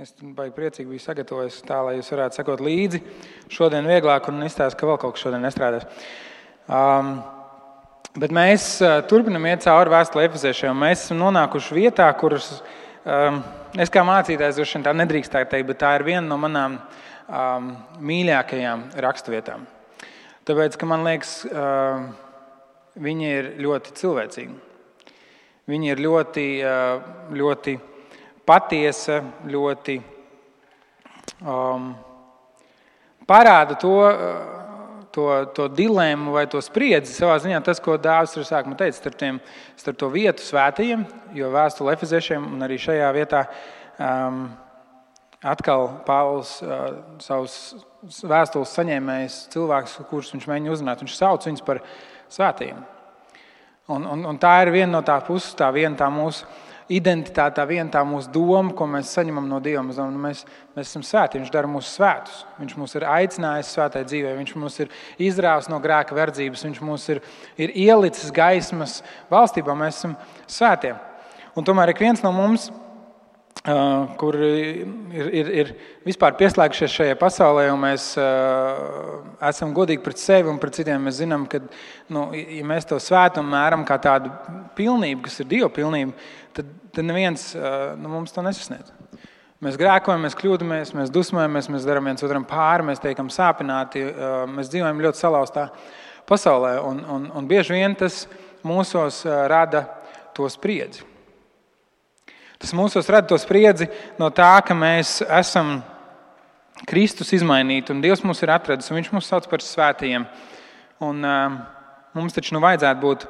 Es baigi priecīgi biju sagatavojis tā, lai jūs varētu sekot līdzi. Šodien vieglāk un izstāstīt, ka vēl kaut kas šodien nestrādās. Um, bet mēs uh, turpinam iet cauri vēstulē efeziešiem. Mēs esam nonākuši vietā, kuras um, es kā mācītājs droši vien tā nedrīkstētu teikt, bet tā ir viena no manām um, mīļākajām raksturvietām. Tāpēc, ka man liekas, uh, viņi ir ļoti cilvēcīgi. Viņi ir ļoti, uh, ļoti patiesa, ļoti um, parāda to, to, to dilemmu vai to spriedzi. Savā ziņā tas, ko Dārzs ir sākumā teicis, starp, tiem, starp to vietu svētajiem, jo vēstule efeziešiem un arī šajā vietā. Um, Atkal Pāvils uh, savus vēstules saņēmējs, cilvēks, kurus viņš mēģina uzrunāt, viņš sauc viņus par svētajiem. Un, un, un tā ir viena no tā puses, tā viena tā mūsu identitāte, tā viena tā mūsu doma, ko mēs saņemam no Dieva. Nu, mēs, mēs esam svēti, Viņš dara mūs svētus. Viņš mūs ir aicinājis svētai dzīvē, Viņš mūs ir izrāvis no grēka verdzības, Viņš mūs ir, ir ielicis gaismas valstībā. Mēs esam svētie. Un tomēr ik viens no mums Uh, kur ir, ir, ir vispār pieslēgušies šajā pasaulē, un mēs uh, esam godīgi pret sevi un pret citiem. Mēs zinām, ka, nu, ja mēs to svētumu mēram kā tādu pilnību, kas ir Dieva pilnība, tad, tad neviens nu, mums to nesasniedz. Mēs grēkojam, mēs kļūdāmies, mēs dusmojamies, mēs darām viens otram pāri, mēs tiekam sāpināti, mēs dzīvojam ļoti salauztā pasaulē, un, un, un bieži vien tas mūsos rada to spriedzi. Tas mūsos rada to spriedzi no tā, ka mēs esam Kristus izmainīti un Dievs mūs ir atradis un Viņš mūs sauc par svētajiem. Un, mums taču nu vajadzētu būt.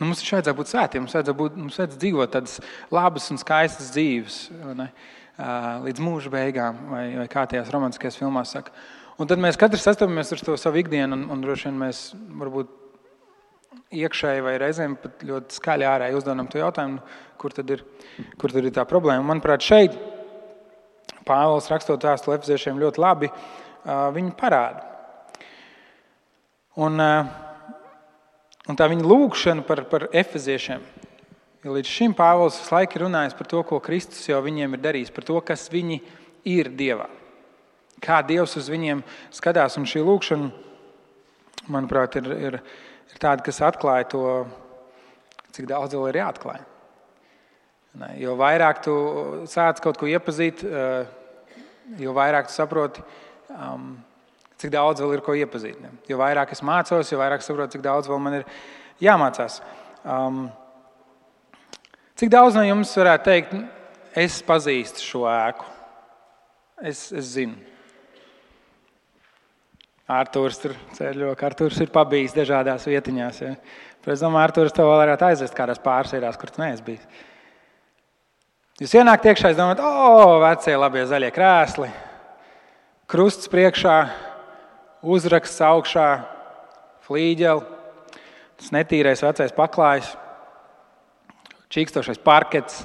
Nu, mums taču vajadzētu būt svētiem, mums vajadzētu, būt, mums vajadzētu dzīvot tādas labas un skaistas dzīves uh, līdz mūža beigām, vai, vai kā tajās romantiskajās filmās saka. Un tad mēs katrs sastopamies ar to savu ikdienu, un, un droši vien mēs varbūt iekšēji vai reizēm pat ļoti skaļi ārēji uzdodam to jautājumu, kur tad ir, kur tad ir tā problēma. Manuprāt, šeit Pāvils rakstot vēstuli efeziešiem ļoti labi viņi parāda. Un, un tā viņa lūkšana par, par efeziešiem. Jo līdz šim Pāvils visu laiku runājis par to, ko Kristus jau viņiem ir darījis, par to, kas viņi ir Dievā. Kā Dievs uz viņiem skatās. Un šī lūkšana, manuprāt, ir, ir, ir tāda, kas atklāja to, cik daudz vēl ir jāatklāj. Jo vairāk tu sāc kaut ko iepazīt, eh, jo vairāk tu saproti, um, cik daudz vēl ir ko iepazīt. Ne? Jo vairāk es mācos, jo vairāk saprotu, cik daudz vēl man ir jāmācās. Um, cik daudz no jums varētu teikt, es pazīstu šo ēku? Es, es zinu. Arktūrs tur ceļo, ka Arktūrs ir pabijis dažādās vietiņās. Ja. Es domāju, Arktūrs to vēl varētu aizvest kādās pārsēdās, kur tu neesi bijis. Jūs ienākat iekšā, domājat, o, oh, vecie labie zaļie krēsli, krusts priekšā, uzraksts augšā, flīģeli, tas netīrais vecais paklājs, čīkstošais parkets.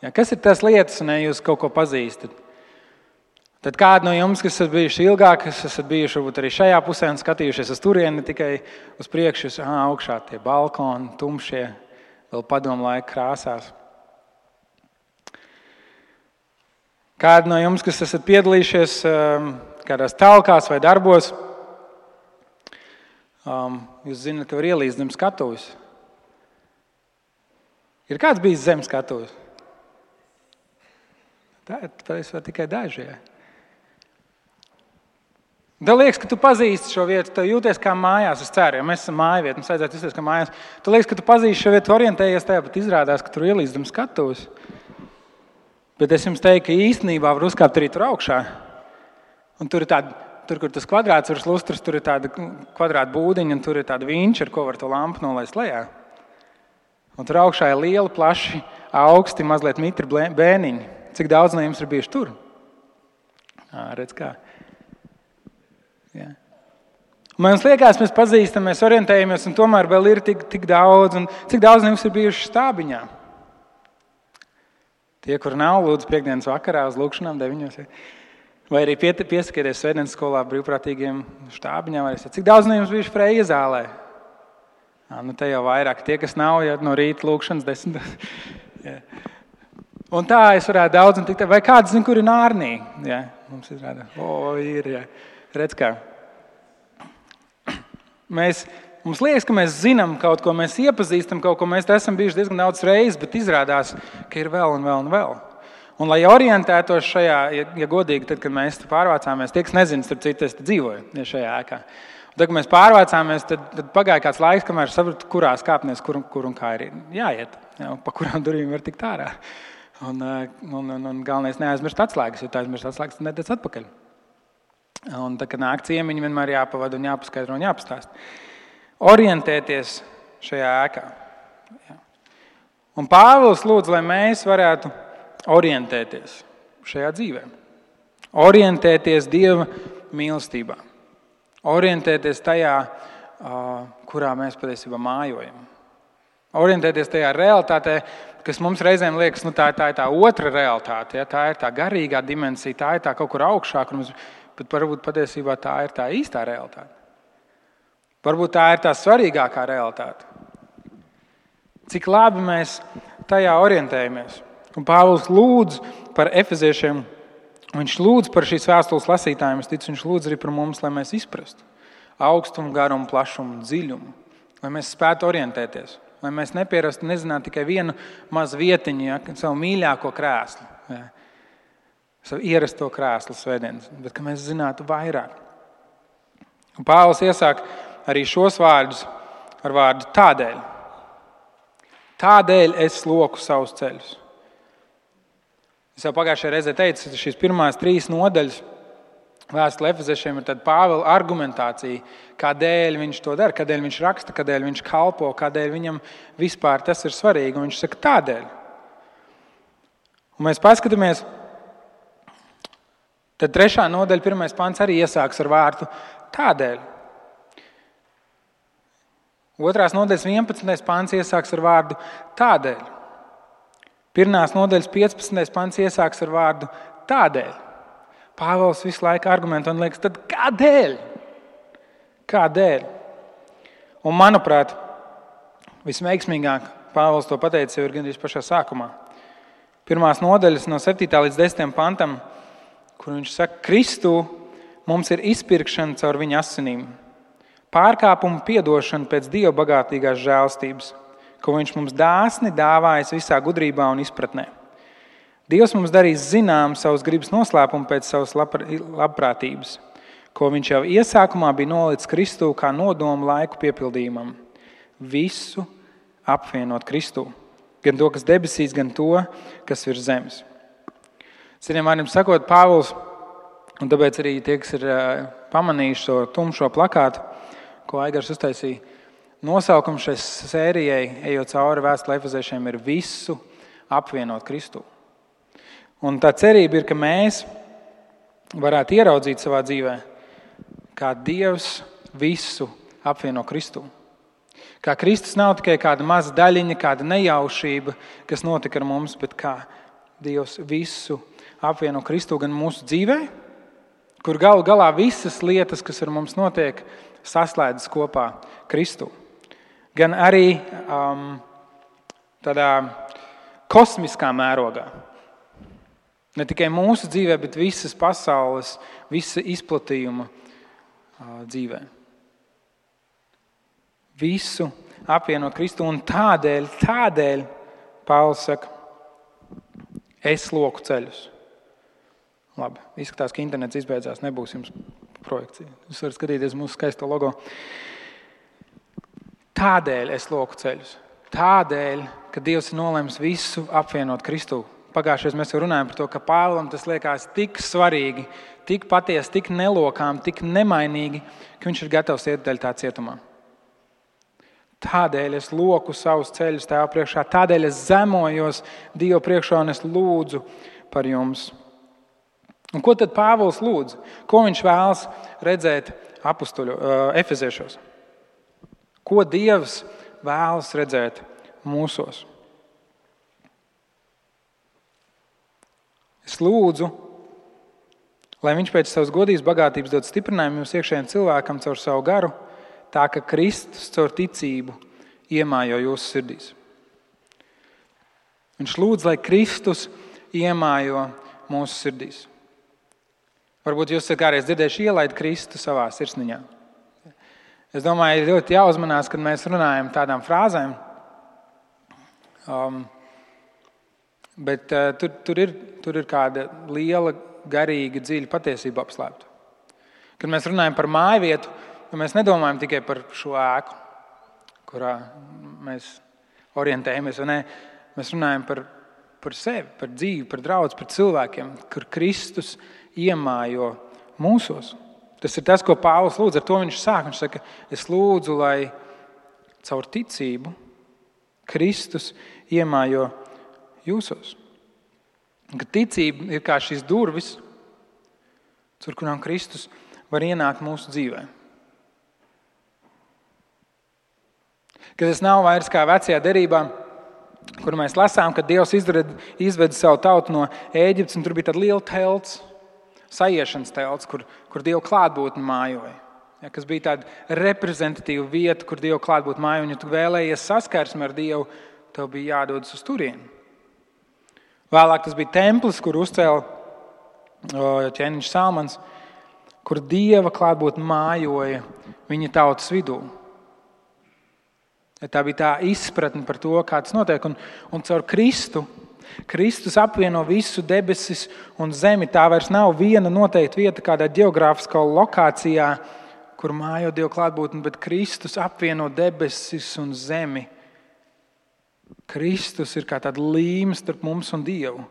Ja, kas ir tas lietas, un ja jūs kaut ko pazīstat? Tad kādi no jums, kas esat bijuši ilgāk, kas esat bijuši varbūt arī šajā pusē un skatījušies uz turieni, tikai uz priekšu, ah, augšā tie balkoni, tumšie, vēl padomu laika krāsās. Kādi no jums, kas esat piedalījušies um, kādās talkās vai darbos, um, jūs zināt, ka var ielīst zem skatuves. Ir kāds bijis zem skatuves? Tā ir tikai daži. Ja? Tev liekas, ka tu pazīsti šo vietu, tu jūties kā mājās. Es ceru, ja mēs esam māja vietā, mums vajadzētu justies kā mājās. Tu liekas, ka tu pazīsti šo vietu, orientējies tajā, bet izrādās, ka tur ielīdzdam skatuves. Bet es jums teiktu, ka īstenībā var uzkāpt arī tur augšā. Un tur ir tāda, tur, kur tas kvadrāts ir lustrs, tur ir tāda kvadrāta būdiņa, un tur ir tāda viņš, ar ko var to lampu nolaist lejā. Un tur augšā ir liela, plaši, augsti, mazliet mitri bēniņi. Cik daudz no jums ir bijuši tur? À, redz, kā. Ja. Man liekas, mēs pazīstam, mēs orientējamies, un tomēr vēl ir tik, tik daudz. Cik daudz no jums ir bijuši stābiņā? Tie, kur nav, lūdzu, piekdienas vakarā uz lūkšanām, deviņos. Vai arī piesakieties svētdienas skolā brīvprātīgiem štābiņām. Cik daudz no jums bijuši freja zālē? Jā, nu te jau vairāk tie, kas nav, jau no rīta lūkšanas desmit. Un tā es varētu daudz un tikt. Vai kāds zina, kur ir nārnī? Jā, mums ir rāda. O, ir, jā. Redz kā. Mēs, mums liekas, ka mēs zinām kaut ko, mēs iepazīstam kaut ko, mēs esam bijuši diezgan daudz reizes, bet izrādās, ka ir vēl un vēl un vēl. Un, lai orientētos šajā, ja, ja godīgi, tad, kad mēs pārvācāmies, tie, kas nezina, starp citu, es dzīvoju ja šajā ēkā. Un, tad, kad mēs pārvācāmies, tad, tad pagāja kāds laiks, kamēr sapratu, kurās kāpnēs, kur, kur un kā ir jāiet, ja, pa kurām durvīm var tikt ārā. Un, eh, un, un, un galvenais neaizmirst atslēgas, jo tā aizmirst atslēgas, tad nedēļas atpakaļ. Un tad, kad nāk ciemiņi, vienmēr jāpavada un jāpaskaidro un jāpastāst. Orientēties šajā ēkā. Ja. Un Pāvils lūdz, lai mēs varētu orientēties šajā dzīvē, orientēties Dieva mīlestībā, orientēties tajā, kurā mēs patiesībā mājojam. Orientēties tajā realitātē, kas mums reizēm liekas, nu, tā, tā ir tā otra realitāte, ja? tā ir tā garīgā dimensija, tā ir tā kaut kur augšāk, mums, bet varbūt patiesībā tā ir tā īstā realitāte. Varbūt tā ir tā svarīgākā realitāte. Cik labi mēs tajā orientējamies. Un Pāvils lūdz par efeziešiem, viņš lūdz par šīs vēstules lasītājiem, es ticu, viņš lūdz arī par mums, lai mēs izprastu augstumu, garumu, plašumu, dziļumu, lai mēs spētu orientēties lai mēs nepierastu nezināt tikai vienu mazu vietiņu, ja, savu mīļāko krēslu, ja, savu ierasto krēslu svētdienas, bet ka mēs zinātu vairāk. Un Pāvils iesāk arī šos vārdus ar vārdu tādēļ. Tādēļ es loku savus ceļus. Es jau pagājušajā reizē teicu, ka šīs pirmās trīs nodaļas Vēstule Efeziešiem ir Pāvila argumentācija, kādēļ viņš to dara, kādēļ viņš raksta, kādēļ viņš kalpo, kādēļ viņam vispār tas ir svarīgi. Un viņš saka, tādēļ. Un mēs paskatāmies, tad trešā nodaļa, pirmais pāns arī iesāks ar vārdu tādēļ. Otrās nodaļas 11. pāns iesāks ar vārdu tādēļ. Pirmās nodaļas 15. pāns iesāks ar vārdu tādēļ. Pāvils visu laiku argumentē un liekas, tad kādēļ? Kādēļ? Un, manuprāt, visveiksmīgāk Pāvils to pateica jau gandrīz pašā sākumā. Pirmās nodaļas no 7. līdz 10. pantam, kur viņš saka, Kristu mums ir izpirkšana caur viņa asinīm, pārkāpumu piedošana pēc Dieva bagātīgās žēlstības, ko viņš mums dāsni dāvājas visā gudrībā un izpratnē. Dievs mums darīs zinām savus gribas noslēpumu pēc savas labprātības, ko viņš jau iesākumā bija nolicis Kristū kā nodomu laiku piepildījumam. Visu apvienot Kristū. Gan to, kas debesīs, gan to, kas ir zemes. Citiem vārdiem sakot, Pāvils, un tāpēc arī tie, kas ir pamanījuši šo tumšo plakātu, ko Aigars uztaisīja, nosaukums šai sērijai, ejot cauri vēstulē efezēšiem, ir visu apvienot Kristū. Un tā cerība ir, ka mēs varētu ieraudzīt savā dzīvē, kā Dievs visu apvieno Kristu. Kā Kristus nav tikai kāda maza daļiņa, kāda nejaušība, kas notika ar mums, bet kā Dievs visu apvieno Kristu gan mūsu dzīvē, kur galu galā visas lietas, kas ar mums notiek, saslēdzas kopā Kristu. Gan arī um, tādā kosmiskā mērogā. Ne tikai mūsu dzīvē, bet visas pasaules, visa izplatījuma dzīvē. Visu apvienot Kristu un tādēļ, tādēļ Pāvils saka, es loku ceļus. Labi, izskatās, ka internets izbeidzās, nebūs jums projekcija. Jūs varat skatīties mūsu skaisto logo. Tādēļ es loku ceļus. Tādēļ, ka Dievs ir nolēmis visu apvienot Kristu Pagājušajā mēs jau runājām par to, ka Pāvēlam tas liekas tik svarīgi, tik patiesi, tik nelokām, tik nemainīgi, ka viņš ir gatavs iet daļā tā cietumā. Tādēļ es loku savus ceļus tajā priekšā, tādēļ es zemojos Dieva priekšā un es lūdzu par jums. Un ko tad Pāvils lūdz? Ko viņš vēlas redzēt apstuļu, uh, efeziešos? Ko Dievs vēlas redzēt mūsos? Es lūdzu, lai Viņš pēc savas godības, bagātības dod stiprinājumu jums iekšējiem cilvēkam caur savu garu, tā ka Kristus caur ticību iemājo jūsu sirdīs. Viņš lūdz, lai Kristus iemājo mūsu sirdīs. Varbūt jūs esat kādreiz dzirdējuši ielaid Kristu savā sirsniņā. Es domāju, ir ļoti jāuzmanās, kad mēs runājam tādām frāzēm. Um, bet uh, tur, tur, ir, tur ir kāda liela, garīga, dziļa patiesība apslēpta. Kad mēs runājam par māju vietu, mēs nedomājam tikai par šo ēku, kurā mēs orientējamies. Mēs runājam par, par sevi, par dzīvi, par draugu, par cilvēkiem, kur Kristus iemājo mūsos. Tas ir tas, ko Pāvils lūdz. Ar to viņš sāk. Viņš saka, es lūdzu, lai caur ticību Kristus iemājo jūsos. Ka ticība ir kā šīs durvis, caur kurām Kristus var ienākt mūsu dzīvē. Ka tas nav vairs kā vecajā derībā, kur mēs lasām, ka Dievs izveda savu tautu no Ēģiptes, un tur bija tāda liela telts sajiešanas telts, kur, kur Dieva klātbūtne mājoja. Ja, kas bija tāda reprezentatīva vieta, kur Dieva klātbūtne mājoja. Un, ja tu vēlējies saskarsmi ar Dievu, tev bija jādodas uz turieni. Vēlāk tas bija templis, kur uzcēla ķēniņš Salmans, kur Dieva klātbūtne mājoja viņa tautas vidū. Ja tā bija tā izpratne par to, kā tas notiek. Un, un caur Kristu Kristus apvieno visu debesis un zemi. Tā vairs nav viena noteikta vieta kādā geogrāfiskā lokācijā, kur mājo Dieva klātbūtne, bet Kristus apvieno debesis un zemi. Kristus ir kā tāds līmenis starp mums un Dievu.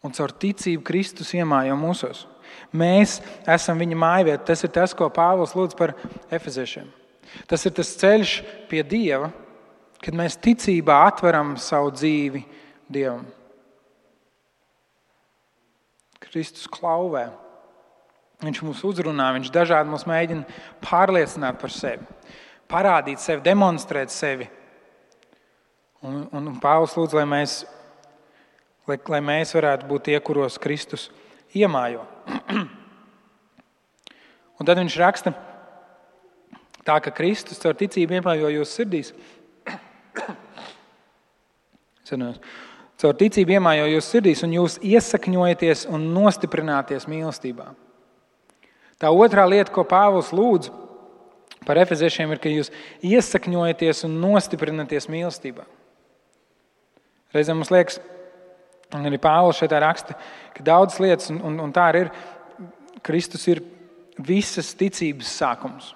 Un caur ticību Kristus iemājo mūsos. Mēs esam viņa mājvieta. Tas ir tas, ko Pāvils lūdz par efeziešiem. Tas ir tas ceļš pie Dieva, kad mēs ticībā atveram savu dzīvi Dievam. Kristus klauvē. Viņš mūs uzrunā, viņš dažādi mūs mēģina pārliecināt par sevi, parādīt sevi, demonstrēt sevi. Un, un, un Pāvils lūdz, lai mēs, lai, lai mēs varētu būt tie, kuros Kristus iemājo. un tad viņš raksta, tā ka Kristus caur ticību iemājo jūsu sirdīs. Caur ticību iemājo jūs sirdīs, un jūs iesakņojaties un nostiprināties mīlestībā. Tā otrā lieta, ko Pāvils lūdz par efeziešiem, ir, ka jūs iesakņojaties un nostiprināties mīlestībā. Reizēm mums liekas, un arī Pāvils šeit raksta, ka daudzas lietas, un, un, un tā arī ir, Kristus ir visas ticības sākums.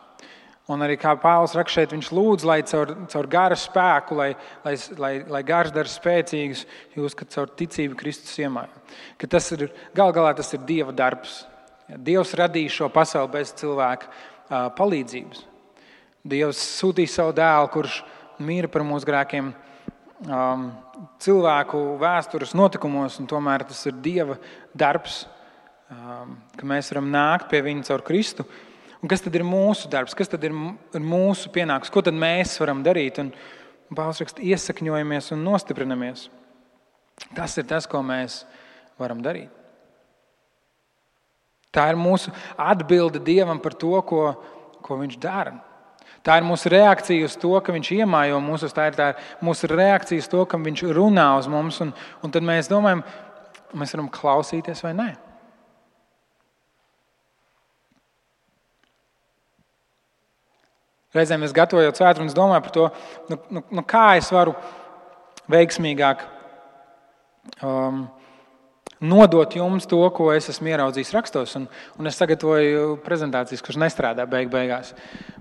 Un arī kā Pāvils raksta šeit, viņš lūdz, lai caur, caur gara spēku, lai, lai, lai, lai gars dara spēcīgus, jūs, kad caur ticību Kristus iemāja. Ka tas ir gal galā tas ir Dieva darbs. Dievs radīja šo pasauli bez cilvēka palīdzības. Dievs sūtīja savu dēlu, kurš mīra par mūsu grēkiem, cilvēku vēstures notikumos, un tomēr tas ir Dieva darbs, ka mēs varam nākt pie Viņa caur Kristu. Un kas tad ir mūsu darbs, kas tad ir mūsu pienākums, ko tad mēs varam darīt? Un, un Pāvils raksta, iesakņojamies un nostiprinamies. Tas ir tas, ko mēs varam darīt. Tā ir mūsu atbilde Dievam par to, ko, ko Viņš dara. Tā ir mūsu reakcija uz to, ka Viņš iemājo mūsu. Tā ir tā mūsu reakcija uz to, ka Viņš runā uz mums. Un, un tad mēs domājam, mēs varam klausīties vai nē. Reizēm es gatavojot svētdienas, domāju par to, nu, nu, nu, kā es varu veiksmīgāk um, nodot jums to, ko es esmu ieraudzījis rakstos. Un, un es sagatavoju prezentācijas, kas nestrādā beig beigās.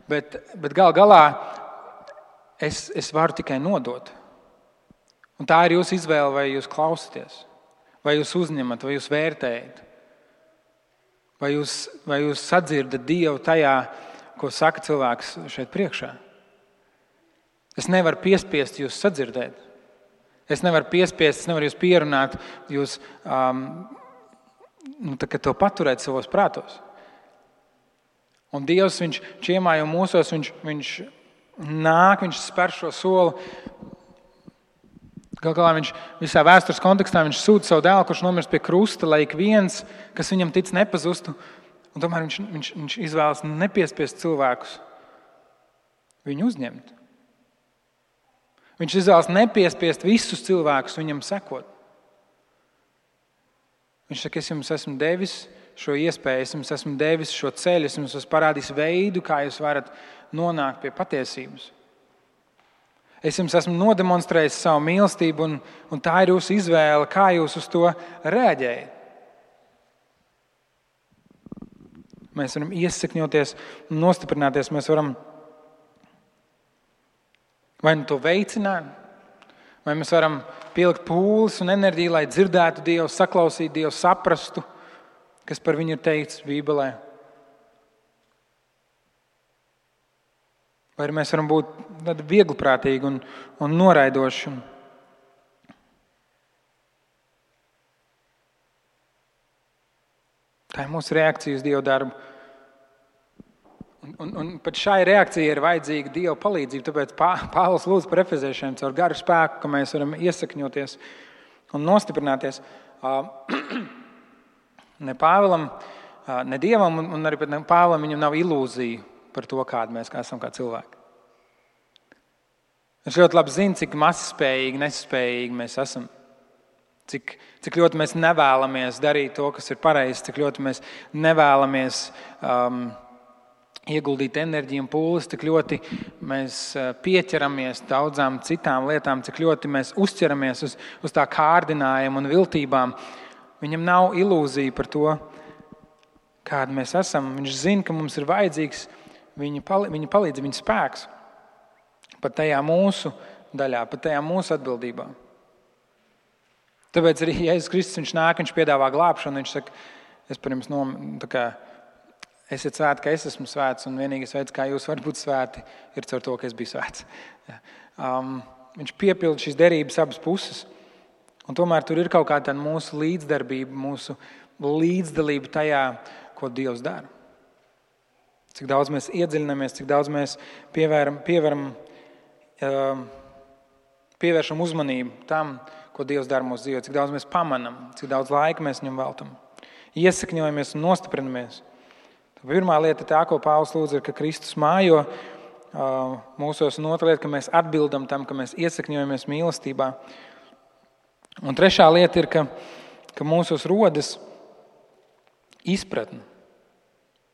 Bet, bet gal galā es, es varu tikai nodot. Un tā ir jūsu izvēle, vai jūs klausāties, vai jūs uzņemat, vai jūs vērtējat, vai jūs, vai jūs sadzirdat Dievu tajā ko saka cilvēks šeit priekšā. Es nevaru piespiest jūs sadzirdēt. Es nevaru piespiest, es nevaru jūs pierunāt, jūs um, nu, to paturēt savos prātos. Un Dievs, viņš iemājo mūsos, viņš, viņš nāk, viņš spēr šo soli. Galu galā viņš visā vēstures kontekstā sūta savu dēlu, kurš nomirst pie krusta, lai ik viens, kas viņam tic, nepazustu, Un tomēr viņš, viņš, viņš izvēlas nepiespiest cilvēkus viņu uzņemt. Viņš izvēlas nepiespiest visus cilvēkus viņam sekot. Viņš saka, es jums esmu devis šo iespēju, es jums esmu devis šo ceļu, es jums esmu parādījis veidu, kā jūs varat nonākt pie patiesības. Es jums esmu nodemonstrējis savu mīlestību, un, un tā ir jūsu izvēle, kā jūs uz to reaģējat. Mēs varam iesakņoties, nostiprināties, mēs varam vai nu to veicināt, vai mēs varam pielikt pūles un enerģiju, lai dzirdētu Dievu, saklausītu Dievu, saprastu, kas par viņu ir teikts Bībelē. Vai arī mēs varam būt viegliprātīgi un, un noraidoši. Tā ir mūsu reakcija uz Dieva darbu. Un, un, un pat šai reakcijai ir vajadzīga Dieva palīdzība. Tāpēc Pāvils lūdz par efeziešiem caur garu spēku, ka mēs varam iesakņoties un nostiprināties. Ne Pāvēlam, ne Dievam, un arī Pāvēlam viņam nav ilūzija par to, kādi mēs kā esam kā cilvēki. Viņš ļoti labi zina, cik mazspējīgi, nespējīgi mēs esam. Cik, cik ļoti mēs nevēlamies darīt to, kas ir pareizi, cik ļoti mēs nevēlamies um, ieguldīt enerģiju un pūles, cik ļoti mēs uh, pieķeramies daudzām citām lietām, cik ļoti mēs uzķeramies uz, uz tā kārdinājuma un viltībām. Viņam nav ilūzija par to, kāda mēs esam. Viņš zina, ka mums ir vajadzīgs viņa, pali, viņa palīdzība, viņa spēks pat tajā mūsu daļā, pat tajā mūsu atbildībā. Tāpēc arī Jēzus Kristus viņš nāk, viņš piedāvā glābšanu. Viņš saka, es par jums nom, kā, esat svēti, ka es esmu svēts, un vienīgais veids, kā jūs varat būt svēti, ir caur to, ka es biju svēts. Um, viņš piepilda šīs derības abas puses. Un tomēr tur ir kaut kāda mūsu līdzdarbība, mūsu līdzdalība tajā, ko Dievs dara. Cik daudz mēs iedziļināmies, cik daudz mēs pievēram, pievēram Ehm, pievēršam uzmanību tam, ko Dievs dara mūsu dzīvē, cik daudz mēs pamanām, cik daudz laika mēs viņam veltam. Iesakņojamies un nostiprinamies. Tā pirmā lieta, tā, ko Pāvils lūdz, ir, ka Kristus mājo mūsos, un otra lieta, ka mēs atbildam tam, ka mēs iesakņojamies mīlestībā. Un trešā lieta ir, ka, ka mūsos rodas izpratne.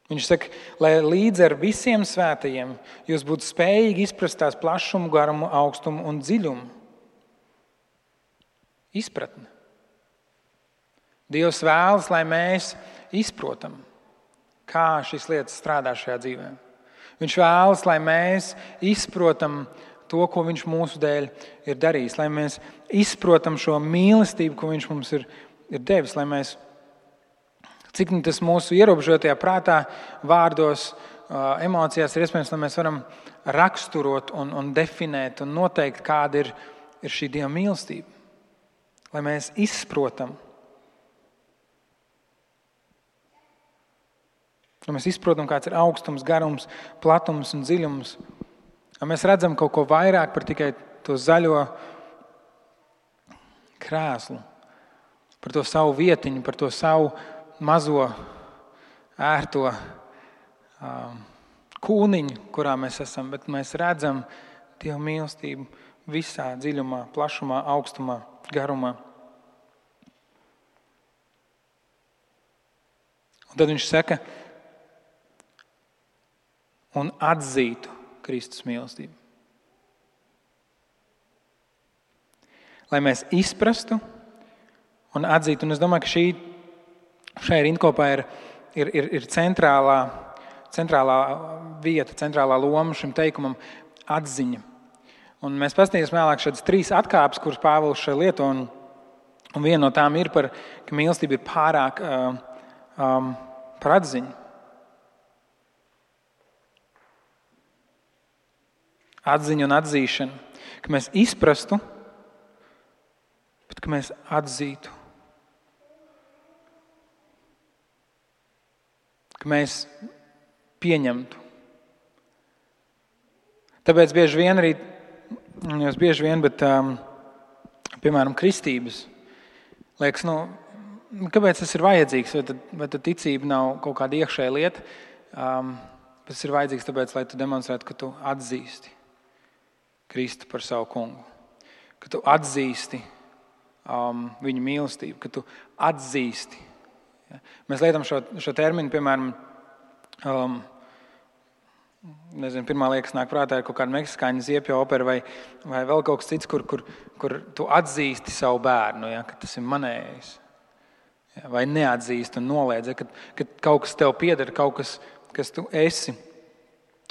Viņš saka, lai līdz ar visiem svētajiem jūs būtu spējīgi izprast tās plašumu, garumu, augstumu un dziļumu. Izpratne. Dievs vēlas, lai mēs izprotam, kā šīs lietas strādā šajā dzīvē. Viņš vēlas, lai mēs izprotam to, ko Viņš mūsu dēļ ir darījis, lai mēs izprotam šo mīlestību, ko Viņš mums ir, ir devis, lai mēs Cik nu tas mūsu ierobežotajā prātā, vārdos, emocijās ir iespējams, lai mēs varam raksturot un, un definēt un noteikt, kāda ir, ir šī Dieva mīlestība. Lai mēs izprotam, lai mēs izprotam, kāds ir augstums, garums, platums un dziļums. Lai mēs redzam kaut ko vairāk par tikai to zaļo krēslu, par to savu vietiņu, par to savu mazo ērto um, kūniņu, kurā mēs esam, bet mēs redzam Dieva mīlestību visā dziļumā, plašumā, augstumā, garumā. Un tad viņš saka, un atzītu Kristus mīlestību. Lai mēs izprastu un atzītu, un es domāju, ka šī Šai rindkopā ir, ir, ir, ir centrālā, centrālā vieta, centrālā loma šim teikumam - atziņa. Un mēs paskatīsimies vēlāk šādas trīs atkāpes, kuras Pāvils šeit lieto. Un, un viena no tām ir, par, ka mīlestība ir pārāk uh, um, par atziņu. Atziņa un atzīšana, ka mēs izprastu, bet ka mēs atzītu. ka mēs pieņemtu. Tāpēc bieži vien arī, jau bieži vien, bet, um, piemēram, kristības, liekas, nu, kāpēc tas ir vajadzīgs? Vai tad, vai tad ticība nav kaut kāda iekšēja lieta? Um, tas ir vajadzīgs tāpēc, lai tu demonstrētu, ka tu atzīsti Kristu par savu kungu. ka tu atzīsti um, viņa mīlestību, ka tu atzīsti. Ja? Mēs lietojam šo, šo terminu, piemēram, um, Nezinu, pirmā liekas, nāk prātā ir kaut kāda meksikāņu ziepja opera vai, vai vēl kaut kas cits, kur, kur, kur tu atzīsti savu bērnu, ja, ka tas ir manējais. Ja, vai neatzīst un noliedz, ka, ka kaut kas tev pieder, kaut kas, kas tu esi.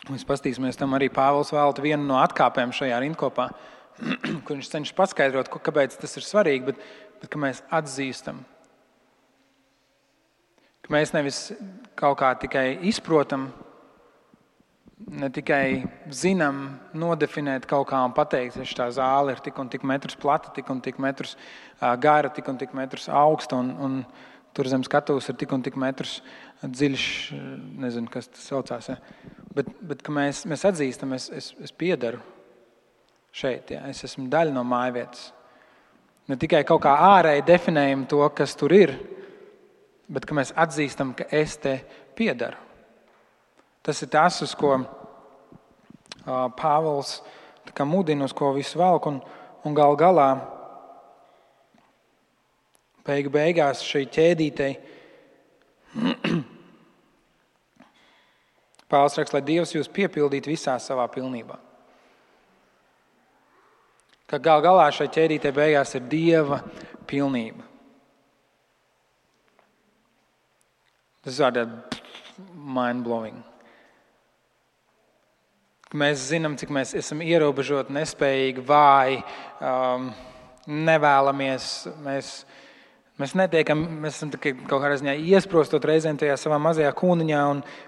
Mēs paskatīsimies tam arī Pāvils vēlta vienu no atkāpēm šajā rindkopā, kur viņš cenšas paskaidrot, kāpēc tas ir svarīgi, bet, bet ka mēs atzīstam. Ka mēs nevis kaut kā tikai izprotam, ne tikai zinām, nodefinēt kaut kā un pateikt, ka šī zāle ir tik un tik metrus plata, tik un tik metrus gara, tik un tik metrus augsta, un, un tur zem skatuves ir tik un tik metrus dziļš, nezinu, kas tas saucās. Ja. Bet, bet mēs, mēs atzīstam, es, es, es piedaru šeit, ja. es esmu daļa no mājvietas. Ne tikai kaut kā ārēji definējam to, kas tur ir, bet mēs atzīstam, ka es te piedaru. Tas ir tas, uz ko Pāvils mudina, uz ko visu velk. Un, un gal galā, beigu beigās šai ķēdītei, Pāvils raksta, lai Dievs jūs piepildītu visā savā pilnībā. Ka gal galā šai ķēdītei beigās ir Dieva pilnība. Tas ir mind blowing. Mēs zinām, cik mēs esam ierobežoti, nespējīgi, vāji, um, nevēlamies. Mēs, mēs netiekam, mēs esam kaut kādā ziņā iesprostot reizēm tajā savā mazajā kūniņā.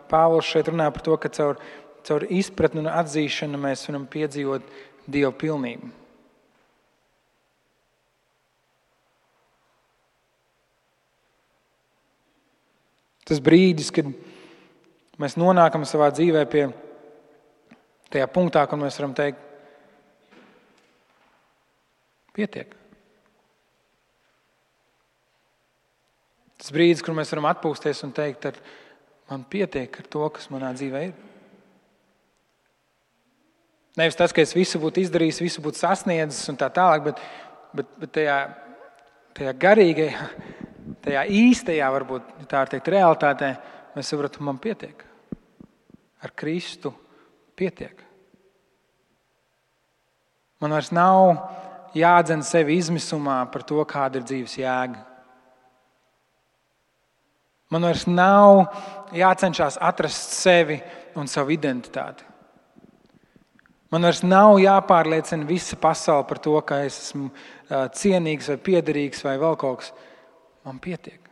Pāvils šeit runā par to, ka caur, caur izpratni un atzīšanu mēs varam piedzīvot Dieva pilnību. Tas brīdis, kad mēs nonākam savā dzīvē pie Tajā punktā, kur mēs varam teikt, pietiek. Tas brīdis, kur mēs varam atpūsties un teikt, ar, man pietiek ar to, kas manā dzīvē ir. Nevis tas, ka es visu būtu izdarījis, visu būtu sasniedzis un tā tālāk, bet, bet, bet tajā, tajā garīgajā, tajā īstajā, varbūt tā ir teikt, realitātē, mēs saprotam, man pietiek. Ar Kristu pietiek. Man vairs nav jādzen sevi izmisumā par to, kāda ir dzīves jēga. Man vairs nav jācenšas atrast sevi un savu identitāti. Man vairs nav jāpārliecina visa pasaule par to, ka es esmu cienīgs vai piederīgs vai vēl kaut kas. Man pietiek.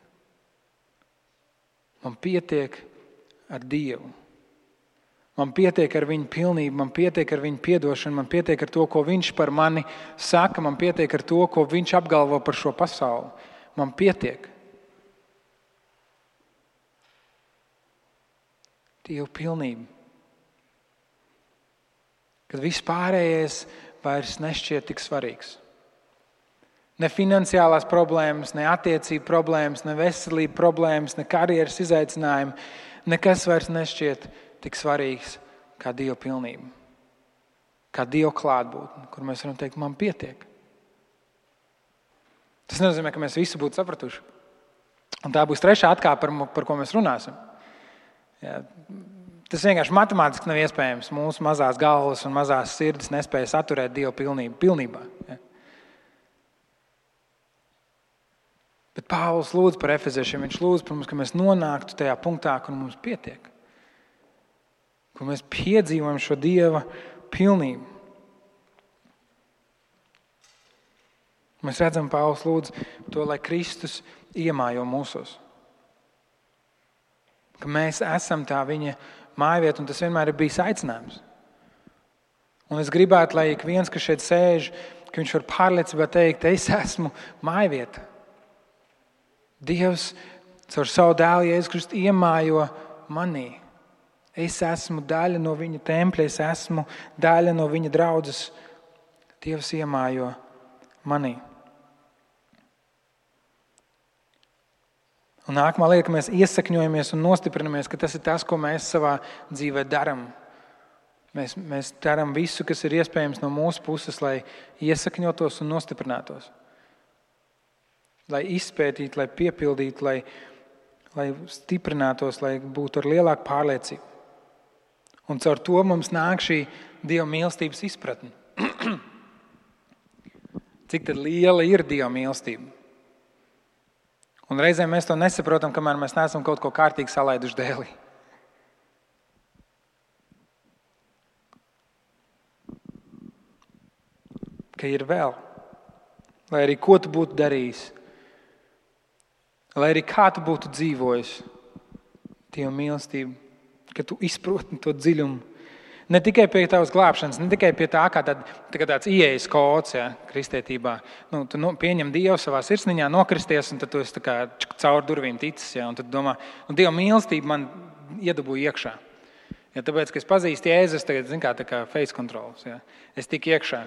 Man pietiek ar Dievu. Man pietiek ar viņa pilnību, man pietiek ar viņa atdošanu, man pietiek ar to, ko viņš par mani saka, man pietiek ar to, ko viņš apgalvo par šo pasauli. Man pietiek. Dieva pilnība. Kad viss pārējais vairs nešķiet tik svarīgs. Ne finansiālās problēmas, ne attiecību problēmas, ne veselību problēmas, ne karjeras izaicinājumi. Nekas vairs nešķiet tik svarīgs kā Dieva pilnība, kā Dieva klātbūtne, kur mēs varam teikt, man pietiek. Tas nenozīmē, ka mēs visi būtu sapratuši. Un tā būs trešā atkāpe, par, par ko mēs runāsim. Jā, tas vienkārši matemātiski nav iespējams. Mūsu mazās galvas un mazās sirds nespēja saturēt Dievu pilnību, pilnībā. Jā. Bet Pāvils lūdz par efeziešiem. Viņš lūdz par mums, ka mēs nonāktu tajā punktā, kur mums pietiek kur mēs piedzīvojam šo Dieva pilnību. Mēs redzam, Pāvils lūdz to, lai Kristus iemājo mūsos. Ka mēs esam tā viņa mājvieta, un tas vienmēr ir bijis aicinājums. Un es gribētu, lai ik viens, kas šeit sēž, ka viņš var pārliecībā teikt, es esmu mājvieta. Dievs caur savu dēlu Jēzus Kristu iemājo manī. Es esmu daļa no viņa tempļa, es esmu daļa no viņa draudzes. Dievs iemājo manī. Un nākamā lieta, ka mēs iesakņojamies un nostiprinamies, ka tas ir tas, ko mēs savā dzīvē darām. Mēs, mēs darām visu, kas ir iespējams no mūsu puses, lai iesakņotos un nostiprinātos. Lai izpētītu, lai piepildītu, lai, lai stiprinātos, lai būtu ar lielāku pārliecību. Un caur to mums nāk šī Dieva mīlestības izpratne. Cik liela ir Dieva mīlestība? Un reizēm mēs to nesaprotam, kamēr mēs neesam kaut ko kārtīgi salaiduši dēlī. Ka ir vēl, lai arī ko tu būtu darījis, lai arī kā tu būtu dzīvojis, Dieva mīlestība, ka tu izproti to dziļumu Ne tikai pie tavas glābšanas, ne tikai pie tā, kā, tād, tā tāds ieejas kods ja, kristietībā. Nu, tu nu, pieņem Dievu savā sirsniņā, nokristies, un tad tu esi kā, caur durvīm ticis. Ja, tad domā, nu, Dieva mīlestība man iedabūja iekšā. Ja, tāpēc, ka es pazīstu Jēzus, tagad zinu, kā, kā face controls. Ja. Es tiku iekšā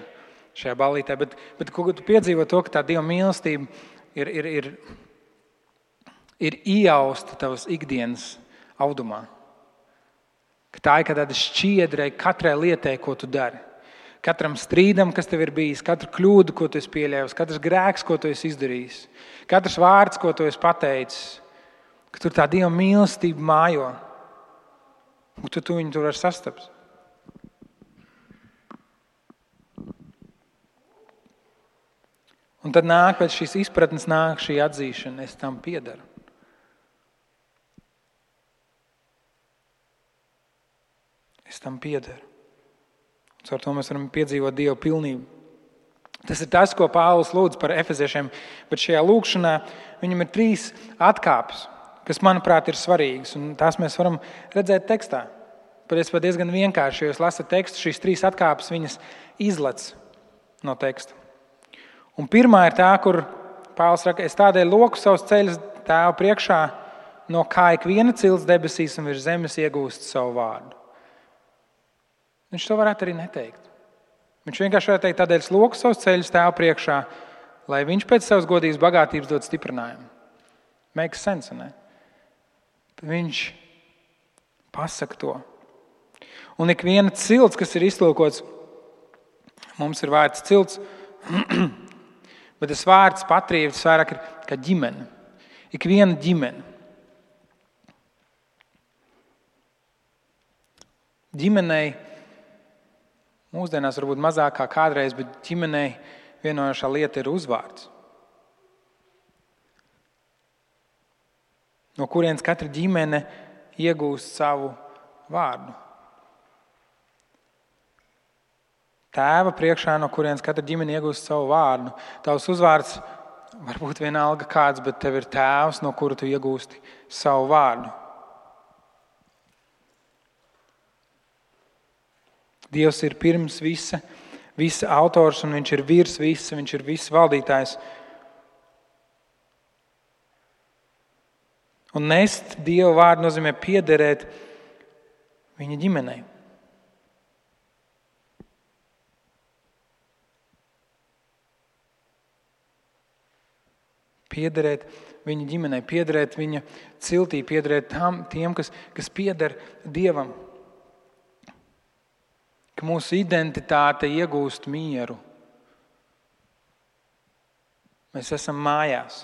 šajā balītē, bet, bet ko tu piedzīvo to, ka tā Dieva mīlestība ir, ir, ir, ir iejausta tavas ikdienas audumā. Tā ir tāda šķiedra katrai lietai, ko tu dari. Katram strīdam, kas tev ir bijis, katru kļūdu, ko tu esi pieļāvis, katrs grēks, ko tu esi izdarījis, katrs vārds, ko tu esi pateicis, ka tur tā Dieva mīlestība mājo. Un tu, tu viņu tur vari sastapt. Un tad nāk pēc šīs izpratnes, nāk šī atzīšana, es tam piedaru. Es tam piederu. Ar to mēs varam piedzīvot Dieva pilnību. Tas ir tas, ko Pāvils lūdz par efeziešiem. Bet šajā lūkšanā viņam ir trīs atkāpes, kas, manuprāt, ir svarīgas. Tās mēs varam redzēt tekstā. Patiesībā diezgan vienkārši, jo jūs lasat tekstu, šīs trīs atkāpes viņas izlec no teksta. Un pirmā ir tā, kur Pāvils saka, es tādēļ loku savus ceļus tēvu priekšā, no kā ik viena cilts debesīs un virs zemes iegūst savu vārdu. Viņš to varētu arī neteikt. Viņš vienkārši varētu teikt, tādēļ sloku savus ceļus tēvu priekšā, lai viņš pēc savas godības bagātības dod stiprinājumu. Makes sense, ne? Viņš pasaka to. Un ik viena cilts, kas ir iztulkots, mums ir vārds cilts, bet tas vārds patrīvis vairāk ir kā ģimene. Ik viena ģimene. Ģimenei Mūsdienās varbūt mazāk kā kādreiz, bet ģimenei vienojošā lieta ir uzvārds. No kurienes katra ģimene iegūst savu vārdu. Tēva priekšā, no kurienes katra ģimene iegūst savu vārdu. Tavs uzvārds var būt vienalga kāds, bet tev ir tēvs, no kura tu iegūsti savu vārdu. Dievs ir pirms visa, visa autors un viņš ir virs visa, viņš ir viss valdītājs. Un nest Dieva vārdu nozīmē piederēt viņa ģimenei. Piederēt viņa ģimenei, piederēt viņa ciltī, piederēt tam, tiem, kas, kas pieder Dievam ka mūsu identitāte iegūst mieru. Mēs esam mājās.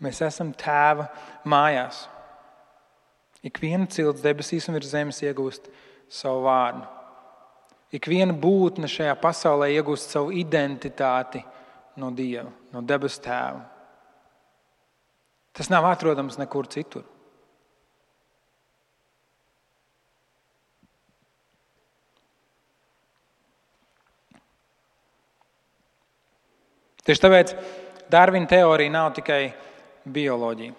Mēs esam tēva mājās. Ik viena cilts debesīs un virs zemes iegūst savu vārdu. Ik viena būtne šajā pasaulē iegūst savu identitāti no Dieva, no debesu tēva. Tas nav atrodams nekur citur. Tieši tāpēc Darvina teorija nav tikai bioloģija.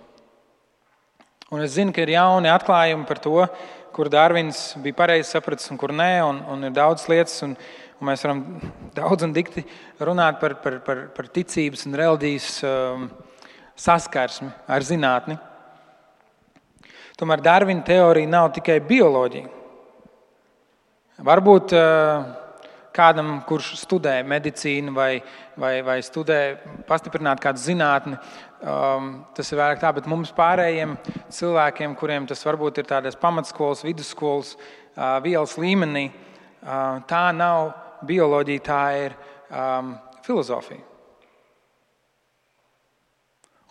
Un es zinu, ka ir jauni atklājumi par to, kur Dārvins bija pareizi sapratis un kur nē, un, un ir daudz lietas. Un, un mēs varam daudz un dikti runāt par, par, par, par ticības un reliģijas um, saskarsmi ar zinātni. Tomēr Dārvina teorija nav tikai bioloģija. Varbūt uh, kādam, kurš studē medicīnu vai, vai, vai studē pastiprināt kādu zinātni. Um, tas ir vairāk tā, bet mums pārējiem cilvēkiem, kuriem tas varbūt ir tādas pamatskolas, vidusskolas, uh, vielas līmenī, uh, tā nav bioloģija, tā ir um, filozofija.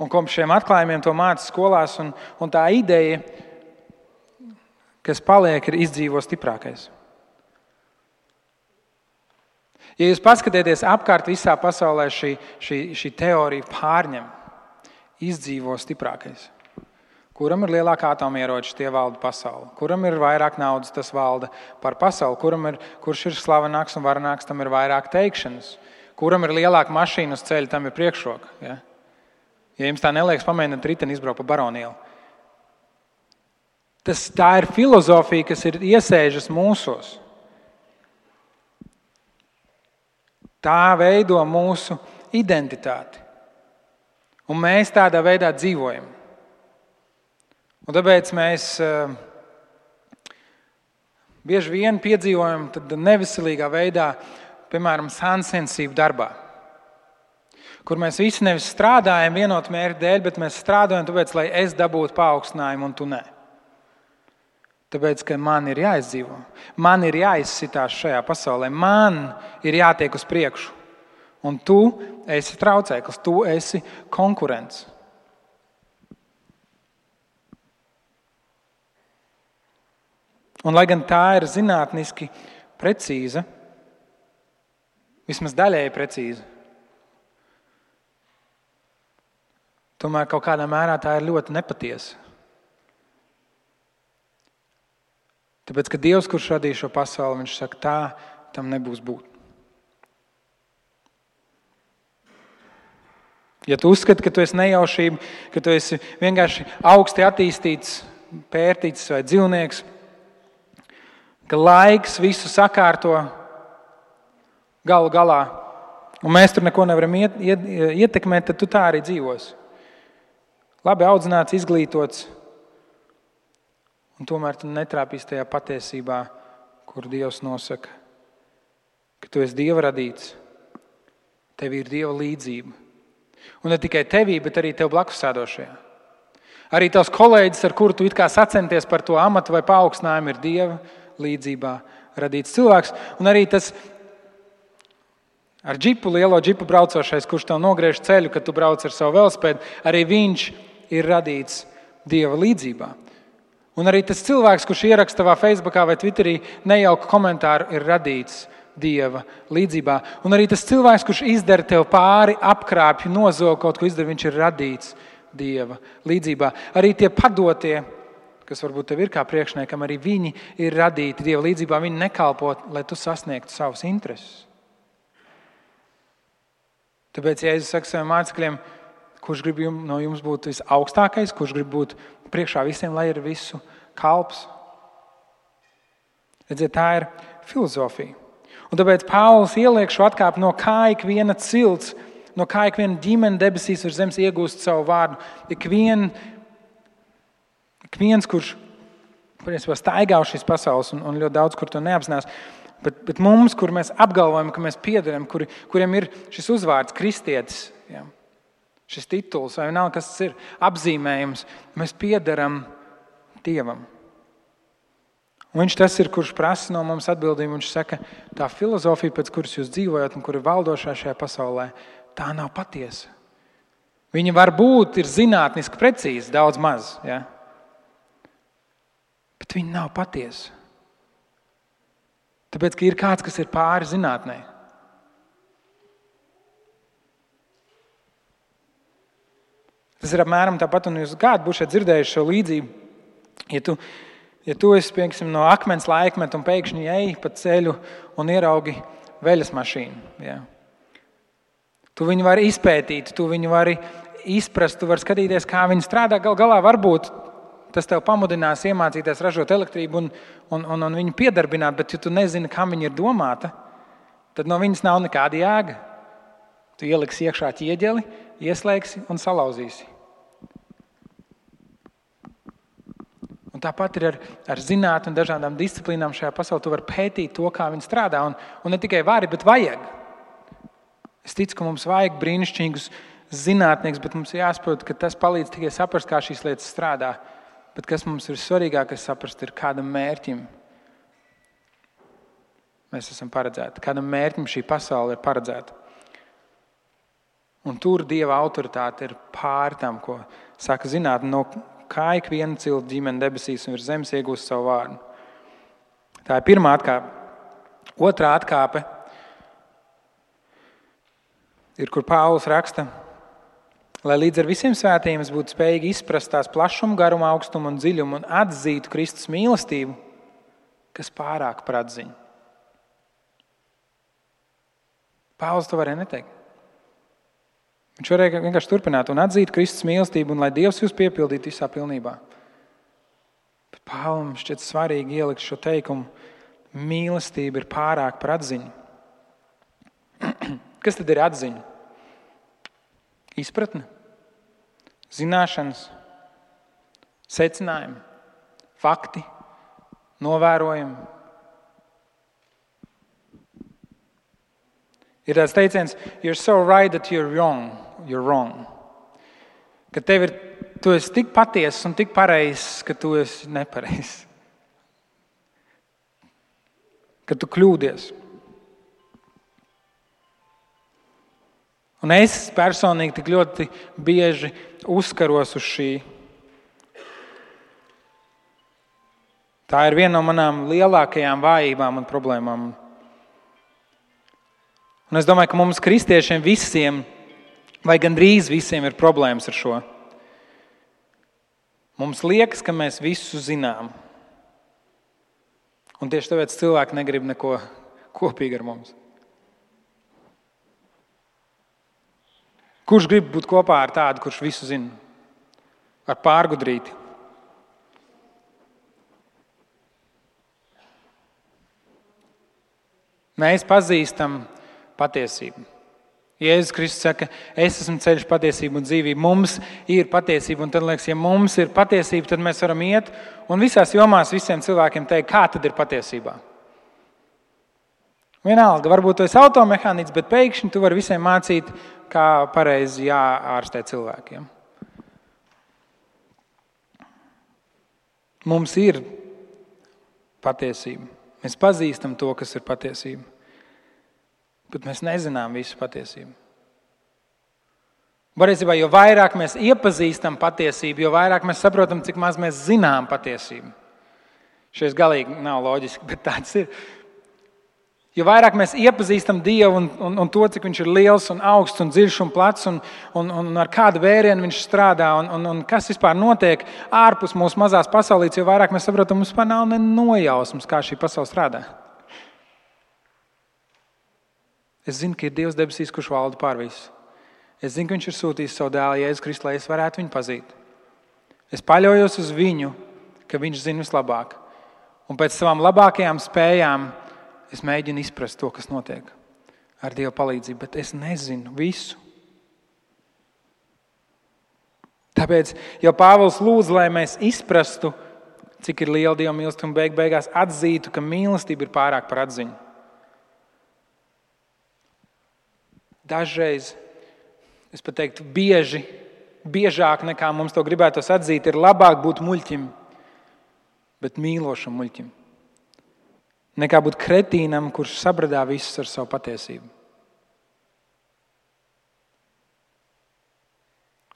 Un kopš šiem atklājumiem to mācās skolās, un, un tā ideja, kas paliek, ir izdzīvo stiprākais. Ja jūs paskatieties apkārt visā pasaulē, šī, šī, šī teorija pārņem, izdzīvo stiprākais. Kuram ir lielākā atomieroča, tie valda pasauli. Kuram ir vairāk naudas, tas valda par pasauli. Kuram ir, kurš ir slavenāks un varenāks, tam ir vairāk teikšanas. Kuram ir lielāka mašīna uz ceļa, tam ir priekšroka. Ja, ja jums tā neliekas, pamēģiniet riteni izbraukt pa baronielu. Tas, tā ir filozofija, kas ir iesēžas mūsos. Tā veido mūsu identitāti. Un mēs tādā veidā dzīvojam. Un tāpēc mēs uh, bieži vien piedzīvojam neviselīgā veidā, piemēram, sāncensību darbā. Kur mēs visi nevis strādājam vienotu mērķu dēļ, bet mēs strādājam tāpēc, lai es dabūtu paaugstinājumu un tu ne. Tāpēc, ka man ir jāizdzīvo, man ir jāizsitās šajā pasaulē, man ir jātiek uz priekšu. Un tu esi traucēklis, tu esi konkurents. Un, lai gan tā ir zinātniski precīza, vismaz daļēji precīza, tomēr kaut kādā mērā tā ir ļoti nepatiesa. Tāpēc, ka Dievs, kurš radīja šo pasauli, viņš saka, tā tam nebūs būt. Ja tu uzskati, ka tu esi nejaušība, ka tu esi vienkārši augsti attīstīts pērtiķis vai dzīvnieks, ka laiks visu sakārto galu galā, un mēs tur neko nevaram iet, iet, ietekmēt, tad tu tā arī dzīvosi. Labi audzināts, izglītots, Un tomēr tu netrāpīsi tajā patiesībā, kur Dievs nosaka, ka tu esi Dieva radīts, tev ir Dieva līdzība. Un ne tikai tevī, bet arī tev blakus sēdošajā. Arī tavs kolēģis, ar kuru tu it kā sacenties par to amatu vai paaugstinājumu, ir Dieva līdzībā radīts cilvēks. Un arī tas ar džipu, lielo džipu braucošais, kurš tev nogriež ceļu, kad tu brauc ar savu velospēdu, arī viņš ir radīts Dieva līdzībā. Un arī tas cilvēks, kurš ieraksta savā Facebook vai Twitterī nejauku komentāru, ir radīts Dieva līdzībā. Un arī tas cilvēks, kurš izdara tev pāri, apkrāpj, nozog kaut ko izdara, viņš ir radīts Dieva līdzībā. Arī tie padotie, kas varbūt tev ir kā priekšniekam, arī viņi ir radīti Dieva līdzībā. Viņi nekalpo, lai tu sasniegtu savus intereses. Tāpēc, ja es saku saviem mācekļiem, kurš grib jums, no jums būt visaugstākais, kurš grib būt priekšā visiem, lai ir visu kalps. Redziet, tā ir filozofija. Un tāpēc Pāvils ieliek šo atkāpi no kā ik viena cilts, no kā ik viena ģimene debesīs virs zemes iegūst savu vārdu. Ik, vien, ik viens, kurš patiesībā staigā uz šīs pasaules, un, un ļoti daudz, kur to neapzinās, bet, bet mums, kur mēs apgalvojam, ka mēs piedarām, kuri, kuriem ir šis uzvārds, kristietis, ja, šis tituls, vai nav kas tas ir, apzīmējums, mēs piedarām Dievam. Un viņš tas ir, kurš prasa no mums atbildību. Viņš saka, tā filozofija, pēc kuras jūs dzīvojat un kur ir valdošā šajā pasaulē, tā nav patiesa. Viņa var būt zinātniski precīza, daudz maz, ja? bet viņa nav patiesa. Tāpēc, ka ir kāds, kas ir pāri zinātnē. Tas ir apmēram tāpat, un jūs gājat, būsiet dzirdējuši šo līdzību. Ja tu, ja tu esi pieksim, no akmens laikmeta un pēkšņi ej pa ceļu un ieraugi veļas mašīnu, ja. tu viņu vari izpētīt, tu viņu vari izprast, tu vari skatīties, kā viņi strādā. Gal galā varbūt tas tev pamudinās iemācīties ražot elektrību un, un, un, un viņu piedarbināt, bet, ja tu nezini, kam viņa ir domāta, tad no viņas nav nekāda jēga. Tu ieliksi iekšā ķieģeli, ieslēgsi un salauzīsi. Tāpat ir ar, ar zinātnē un dažādām disciplīnām šajā pasaulē. Tu vari pētīt to, kā viņi strādā. Un, un ne tikai vari, bet vajag. Es ticu, ka mums vajag brīnišķīgus zinātniekus, bet mums ir jāsaprot, ka tas palīdz tikai saprast, kā šīs lietas strādā. Bet kas mums ir svarīgākais saprast, ir kādam mērķim mēs esam paredzēti, kādam mērķim šī pasaule ir paredzēta. Un tur dieva autoritāte ir pār tam, ko saka zinātnē, no kā ik viena cilvēka ģimene debesīs un virs zemes iegūst savu vārdu. Tā ir pirmā atkāpe. Otra atkāpe ir, kur Pāvils raksta, lai līdz ar visiem svētījumiem es būtu spējīgi izprast tās plašumu, garumu, augstumu un dziļumu un atzītu Kristus mīlestību, kas pārāk par atziņu. Pāvils to varēja neteikt. Viņš varēja vienkārši turpināt un atzīt Kristus mīlestību, un lai Dievs jūs piepildītu visā pilnībā. Bet Pāvils šķiet svarīgi ielikt šo teikumu: mīlestība ir pārāk par atziņu. Kas tad ir atziņa? Izpratne, zināšanas, secinājumi, fakti, novērojumi, Ir tāds teiciens, you're so right that you're wrong. You're wrong. Ka tev ir, tu esi tik patiess un tik pareizs, ka tu esi nepareizs. Ka tu kļūdies. Un es personīgi tik ļoti bieži uzkaros uz šī. Tā ir viena no manām lielākajām vājībām un problēmām. Un es domāju, ka mums, kristiešiem, visiem, vai gandrīz visiem, ir problēmas ar šo. Mums liekas, ka mēs visu zinām. Un tieši tāpēc cilvēki negrib neko kopīgi ar mums. Kurš grib būt kopā ar tādu, kurš visu zina? Ar pārgudrīti. Mēs pazīstam patiesību. Jēzus Kristus saka, es esmu ceļš, patiesība un dzīvība. Mums ir patiesība, un tad liekas, ja mums ir patiesība, tad mēs varam iet un visās jomās visiem cilvēkiem teikt, kā tad ir patiesībā. Vienalga, varbūt tu esi automehāniķis, bet pēkšņi tu vari visiem mācīt, kā pareizi jāārstē cilvēkiem. Mums ir patiesība. Mēs pazīstam to, kas ir patiesība bet mēs nezinām visu patiesību. Patiesībā, jo vairāk mēs iepazīstam patiesību, jo vairāk mēs saprotam, cik maz mēs zinām patiesību. Šis galīgi nav loģiski, bet tāds ir. Jo vairāk mēs iepazīstam Dievu un, un, un to, cik Viņš ir liels, un augsts, un dziļš un plats, un, un, un ar kādu vērienu Viņš strādā, un, un, un kas vispār notiek ārpus mūsu mazās pasaulītes, jo vairāk mēs saprotam, mums vispār nav ne nojausmas, kā šī pasaule strādā. Es zinu, ka ir Dievs debesīs, kurš valda pār visu. Es zinu, ka Viņš ir sūtījis savu dēlu Jēzu Kristu, lai es varētu viņu pazīt. Es paļaujos uz viņu, ka viņš zina vislabāk. Un pēc savām labākajām spējām es mēģinu izprast to, kas notiek ar Dieva palīdzību, bet es nezinu visu. Tāpēc jau Pāvils lūdz, lai mēs izprastu, cik ir liela Dieva mīlestība un beig beigās atzītu, ka mīlestība ir pārāk par atziņu. Dažreiz, es pat teiktu, bieži, biežāk nekā mums to gribētos atzīt, ir labāk būt muļķim, bet mīlošam muļķim, nekā būt kretīnam, kurš sabradā visus ar savu patiesību.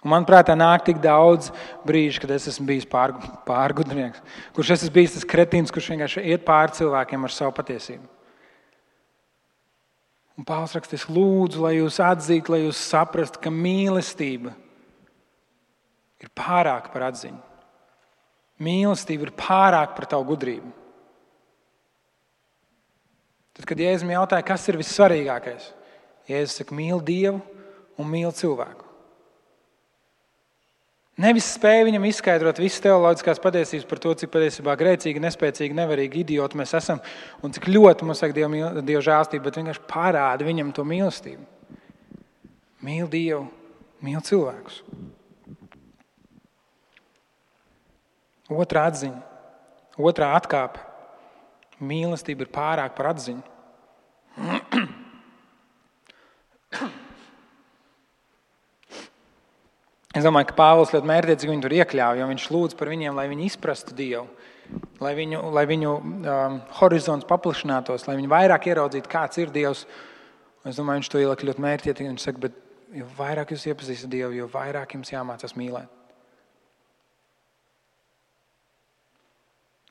Un manuprāt, tā nāk tik daudz brīžu, kad es esmu bijis pārgudnieks, kurš esmu bijis tas kretīns, kurš vienkārši iet pāri cilvēkiem ar savu patiesību. Un Pāvils raksta, es lūdzu, lai jūs atzītu, lai jūs saprastu, ka mīlestība ir pārāk par atziņu. Mīlestība ir pārāk par tavu gudrību. Tad, kad Jēzus jautāja, kas ir vissvarīgākais, Jēzus saka, mīl Dievu un mīl cilvēku. Nevis spēja viņam izskaidrot visas teoloģiskās patiesības par to, cik patiesībā grēcīgi, nespēcīgi, nevarīgi idioti mēs esam un cik ļoti mums vajag Dieva, Dieva žēlstību, bet vienkārši parāda viņam to mīlestību. Mīl Dievu, mīl cilvēkus. Otra atziņa. Otrā atkāpe. Mīlestība ir pārāk par atziņu. Es domāju, ka Pāvils ļoti mērķiecīgi viņu tur iekļāva, jo viņš lūdz par viņiem, lai viņi izprastu Dievu, lai viņu, lai viņu um, horizonts paplašinātos, lai viņi vairāk ieraudzītu, kāds ir Dievs. Es domāju, viņš to ielika ļoti mērķiecīgi. Viņš saka, bet jo vairāk jūs iepazīstat Dievu, jo vairāk jums jāmācās mīlēt.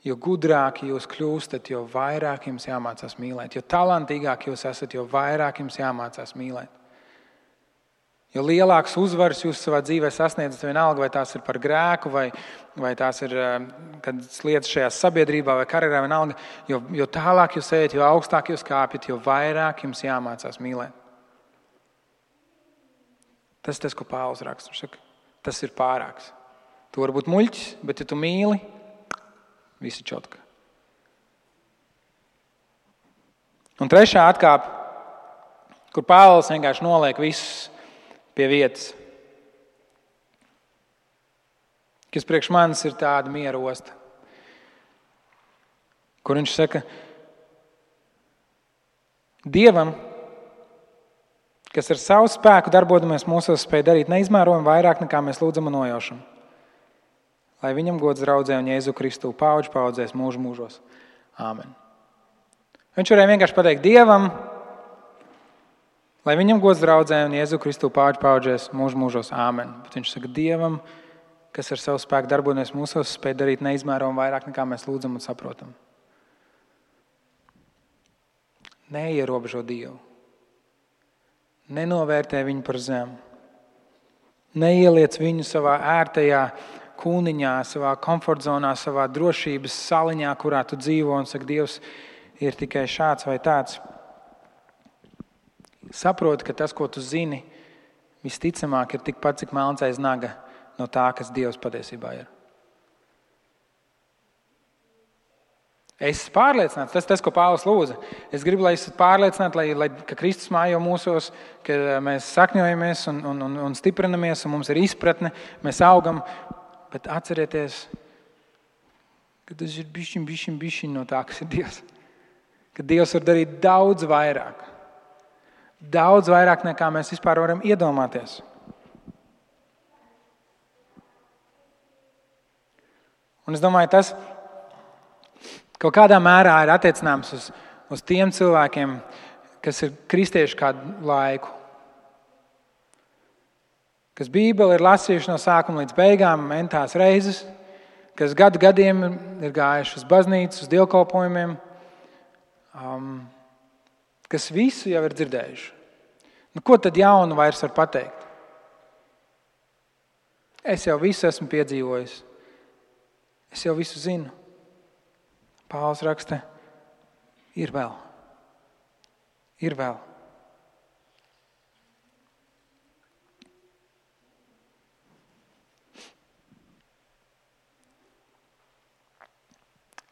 Jo gudrāk jūs kļūstat, jo vairāk jums jāmācās mīlēt. Jo talantīgāk jūs esat, jo vairāk jums jāmācās mīlēt. Jo lielāks uzvaras jūs savā dzīvē sasniedzat, vienalga vai tās ir par grēku, vai, vai tās ir eh, lietas šajā sabiedrībā vai karjerā, vienalga, jo, jo tālāk jūs ejat, jo augstāk jūs kāpjat, jo vairāk jums jāmācās mīlēt. Tas ir tas, ko Pāvils raksta. Viņš saka, tas ir pārāks. Tu vari būt muļķis, bet, ja tu mīli, viss ir čotka. Un trešā atkāpe, kur Pāvils vienkārši noliek visus pie vietas, kas priekš manis ir tāda miera osta, kur viņš saka, Dievam, kas ar savu spēku darbojamies mūsos, spēj darīt neizmērojami vairāk nekā mēs lūdzam un nojaušam. Lai viņam gods draudzē un Jēzu Kristu pauģu paudzēs mūžu mūžos. Āmen. Viņš varēja vienkārši pateikt Dievam, Lai viņam gods draudzē un Jēzu Kristu pāri paudzēs mūžu mūžos. Āmen. Bet viņš saka Dievam, kas ar savu spēku darbojas mūsos, spēj darīt neizmērojami vairāk nekā mēs lūdzam un saprotam. Neierobežo Dievu. Nenovērtē viņu par zemu. Neieliec viņu savā ērtajā kūniņā, savā komfortzonā, savā drošības saliņā, kurā tu dzīvo un saka, Dievs ir tikai šāds vai tāds. Saproti, ka tas, ko tu zini, visticamāk ir tikpat cik melns aiz naga no tā, kas Dievs patiesībā ir. Es esmu pārliecināts, tas ir tas, ko Pāvils lūdza. Es gribu, lai esat pārliecināti, lai, lai Kristus mājo mūsos, ka mēs sakņojamies un, un, un, un stiprinamies, un mums ir izpratne, mēs augam. Bet atcerieties, ka tas ir bijis, bijis, bijis no tā, kas ir Dievs. Ka Dievs var darīt daudz vairāk. Daudz vairāk nekā mēs vispār varam iedomāties. Un es domāju, tas kaut kādā mērā ir attiecināms uz, uz tiem cilvēkiem, kas ir kristieši kādu laiku. Kas Bībeli ir lasījuši no sākuma līdz beigām, mentās reizes, kas gadu gadiem ir gājuši uz baznīcu, uz dievkalpojumiem. Um, kas visu jau ir dzirdējuši. Nu, ko tad jaunu vairs var pateikt? Es jau visu esmu piedzīvojis. Es jau visu zinu. Pāvils raksta, ir vēl. Ir vēl.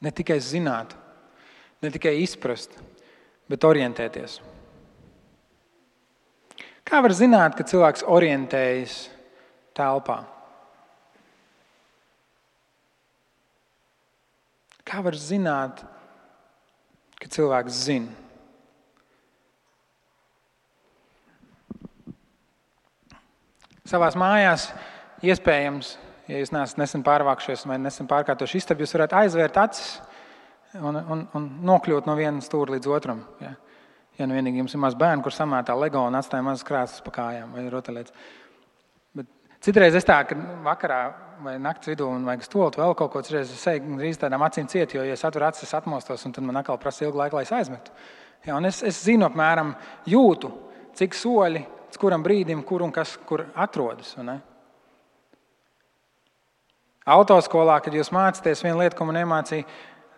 Ne tikai zināt, ne tikai izprast, bet orientēties. Kā var zināt, ka cilvēks orientējas telpā? Kā var zināt, ka cilvēks zina? Savā mājās, iespējams, ja jūs neesat nesen pārvākšies vai nesen pārkārtojuši istabu, jūs varat aizvērt acis un, un, un nokļūt no viena stūra līdz otram. Ja? Ja nu vienīgi jums ir maz bērni, kur samētā LEGO un atstāja mazas krāsas pa kājām vai rotaļlietas. Citreiz es tā, ka vakarā vai naktas vidū man vajag stulot vēl kaut ko, citreiz es eju drīz tādām acīm ciet, jo, ja es atveru acis, es atmostos, un tad man atkal prasa ilgu laiku, lai es aizmetu. Ja, es, es zinu apmēram, jūtu, cik soļi, kuram brīdim, kur un kas kur atrodas. Autoskolā, kad jūs mācāties, viena lieta, ko man iemācīja,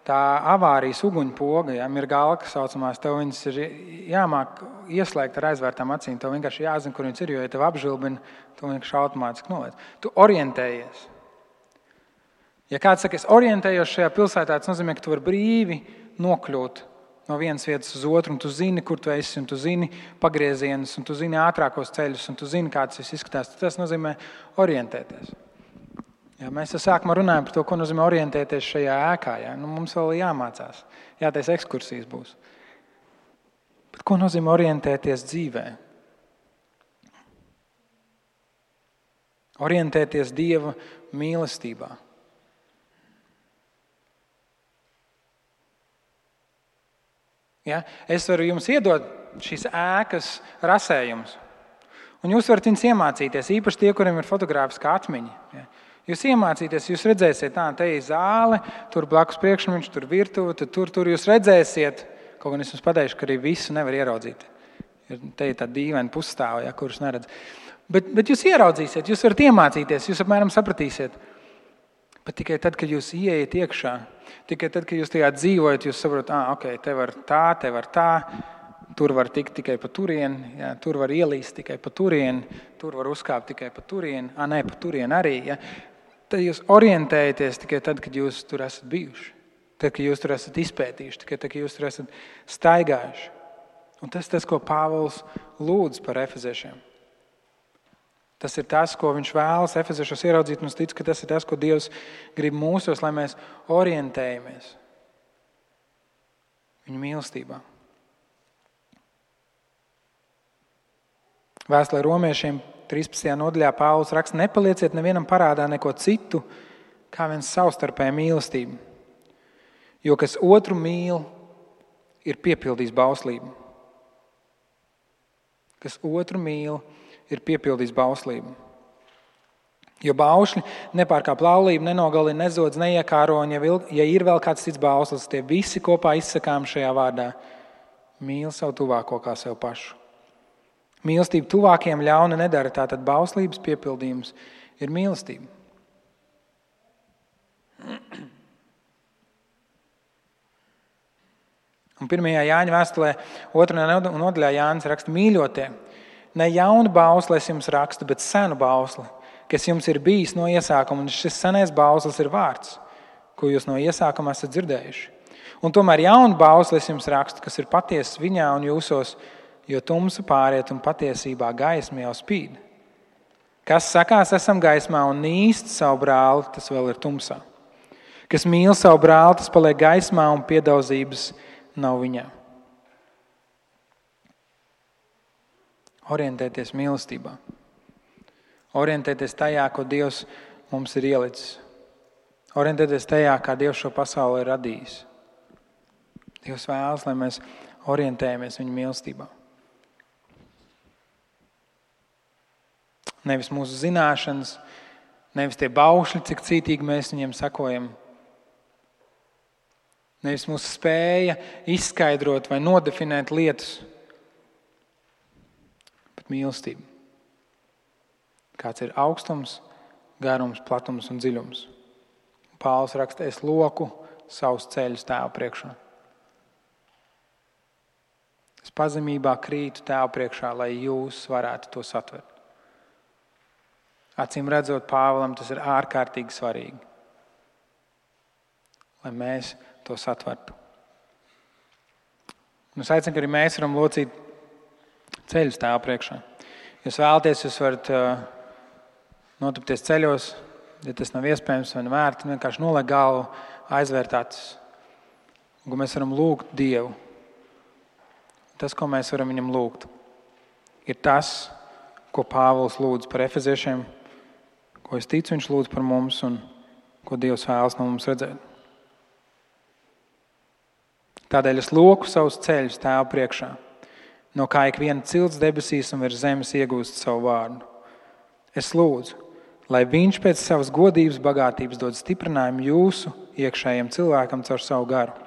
tā avārijas uguņpoga, ja ir galva, saucamās, tev viņas ir jāmāk ieslēgt ar aizvērtām acīm. Tev vienkārši jāzina, kur viņas ir, jo, ja tev apžilbina, tu vienkārši automātiski noliec. Tu orientējies. Ja kāds saka, es orientējos šajā pilsētā, tas nozīmē, ka tu vari brīvi nokļūt no vienas vietas uz otru, un tu zini, kur tu esi, un tu zini pagriezienus, un tu zini ātrākos ceļus, un tu zini, kā tas izskatās. Tas nozīmē orientēties. Jā, mēs jau sākumā runājam par to, ko nozīmē orientēties šajā ēkā. Jā. Nu, mums vēl jāmācās, jātaisa ekskursijas būs. Bet ko nozīmē orientēties dzīvē? Orientēties Dieva mīlestībā. Ja? Es varu jums iedot šīs ēkas rasējumus, un jūs varat viņus iemācīties. Īpaši tie, kuriem ir fotogrāfiska atmiņa. Ja? Jūs iemācīties, jūs redzēsiet, tā te ir zāle, tur blakus priekšnieks, tur virtuve, tur, tur, jūs redzēsiet. Kaut gan es jums pateikšu, ka arī visu nevar ieraudzīt. Ir, te ir tāda dīvaina pusstāvja, ja, kurus neredz. Bet, bet jūs ieraudzīsiet, jūs varat iemācīties, jūs apmēram sapratīsiet. Bet tikai tad, kad jūs ieiet iekšā, tikai tad, kad jūs tajā dzīvojat, jūs saprotat, ah, ok, te var tā, te var tā. Tur var tikt tikai pa turieni, ja, tur var ielīst tikai pa turieni, tur var uzkāpt tikai pa turieni, ah, nē, pa turieni arī. Ja. Tad jūs orientējaties tikai tad, kad jūs tur esat bijuši. Tad, kad jūs tur esat izpētījuši, tikai tad, kad jūs tur esat staigājuši. Un tas ir tas, ko Pāvils lūdz par efeziešiem. Tas ir tas, ko viņš vēlas efeziešos ieraudzīt, es ticu, ka tas ir tas, ko Dievs grib mūsos, lai mēs orientējamies viņa mīlestībā. Vēstulē romiešiem 13. nodaļā Pāvils raksta: Nepalieciet nevienam parādā neko citu, kā viens savstarpēju mīlestību. Jo kas otru mīl, ir piepildījis bauslību. Kas otru mīl, ir piepildījis bauslību. Jo baušļi nepārkāp laulību, nenogalina, nezodz, neiekāro, un ja, vil, ja ir vēl kāds cits bauslis, tie visi kopā izsakām šajā vārdā - mīl savu tuvāko kā sev pašu. Mīlestība tuvākiem ļauna nedara, tātad bauslības piepildījums ir mīlestība. Un 1. Jāņa vēstulē, 2. nodaļā Jānis raksta, mīļotie, ne jaunu bausli es jums rakstu, bet senu bausli, kas jums ir bijis no iesākuma. Un šis senais bauslis ir vārds, ko jūs no iesākuma esat dzirdējuši. Un tomēr jaunu bausli es jums rakstu, kas ir patiesa viņā un jūsos, jo tumsa pāriet un patiesībā gaisma jau spīd. Kas sakās, esam gaismā un nīst savu brāli, tas vēl ir tumsā. Kas mīl savu brāli, tas paliek gaismā un piedaudzības nav viņā. Orientēties mīlestībā, orientēties tajā, ko Dievs mums ir ielicis, orientēties tajā, kā Dievs šo pasauli ir radījis. Dievs vēlas, lai mēs orientējamies viņa mīlestībā. Nevis mūsu zināšanas, nevis tie baušļi, cik cītīgi mēs viņiem sakojam. Nevis mūsu spēja izskaidrot vai nodefinēt lietas, bet mīlestība. Kāds ir augstums, garums, platums un dziļums. Pāvils raksta, es loku savus ceļus tēva priekšā. Es pazemībā krītu tēva priekšā, lai jūs varētu to satvert. Acīm redzot, Pāvēlam tas ir ārkārtīgi svarīgi, lai mēs to satvertu. Un es aicinu, ka arī mēs varam locīt ceļu stāvā priekšā. Jūs vēlaties, jūs varat uh, notupties ceļos, ja tas nav iespējams, vai vērts, vienkārši noliekt galvu, aizvērt acis. Un mēs varam lūgt Dievu. Tas, ko mēs varam viņam lūgt, ir tas, ko Pāvils lūdz par efeziešiem ko es ticu, Viņš lūdz par mums un ko Dievs vēlas no mums redzēt. Tādēļ es loku savus ceļus tēva priekšā, no kā ik viena cilts debesīs un virs zemes iegūst savu vārdu. Es lūdzu, lai Viņš pēc savas godības, bagātības dod stiprinājumu jūsu iekšējiem cilvēkam caur savu garu.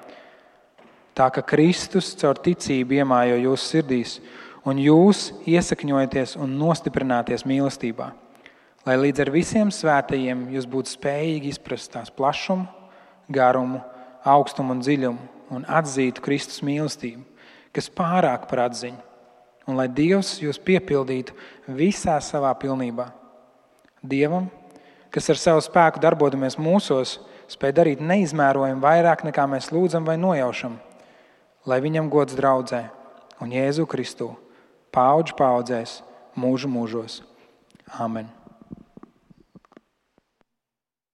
Tā kā Kristus caur ticību iemājo jūsu sirdīs, un jūs iesakņojaties un nostiprināties mīlestībā lai līdz ar visiem svētajiem jūs būtu spējīgi izprast tās plašumu, garumu, augstumu un dziļumu un atzītu Kristus mīlestību, kas pārāk par atziņu, un lai Dievs jūs piepildītu visā savā pilnībā. Dievam, kas ar savu spēku darbojamies mūsos, spēj darīt neizmērojami vairāk nekā mēs lūdzam vai nojaušam, lai viņam gods draudzē un Jēzu Kristu paudžu paudzēs mūžu mūžos. Amen!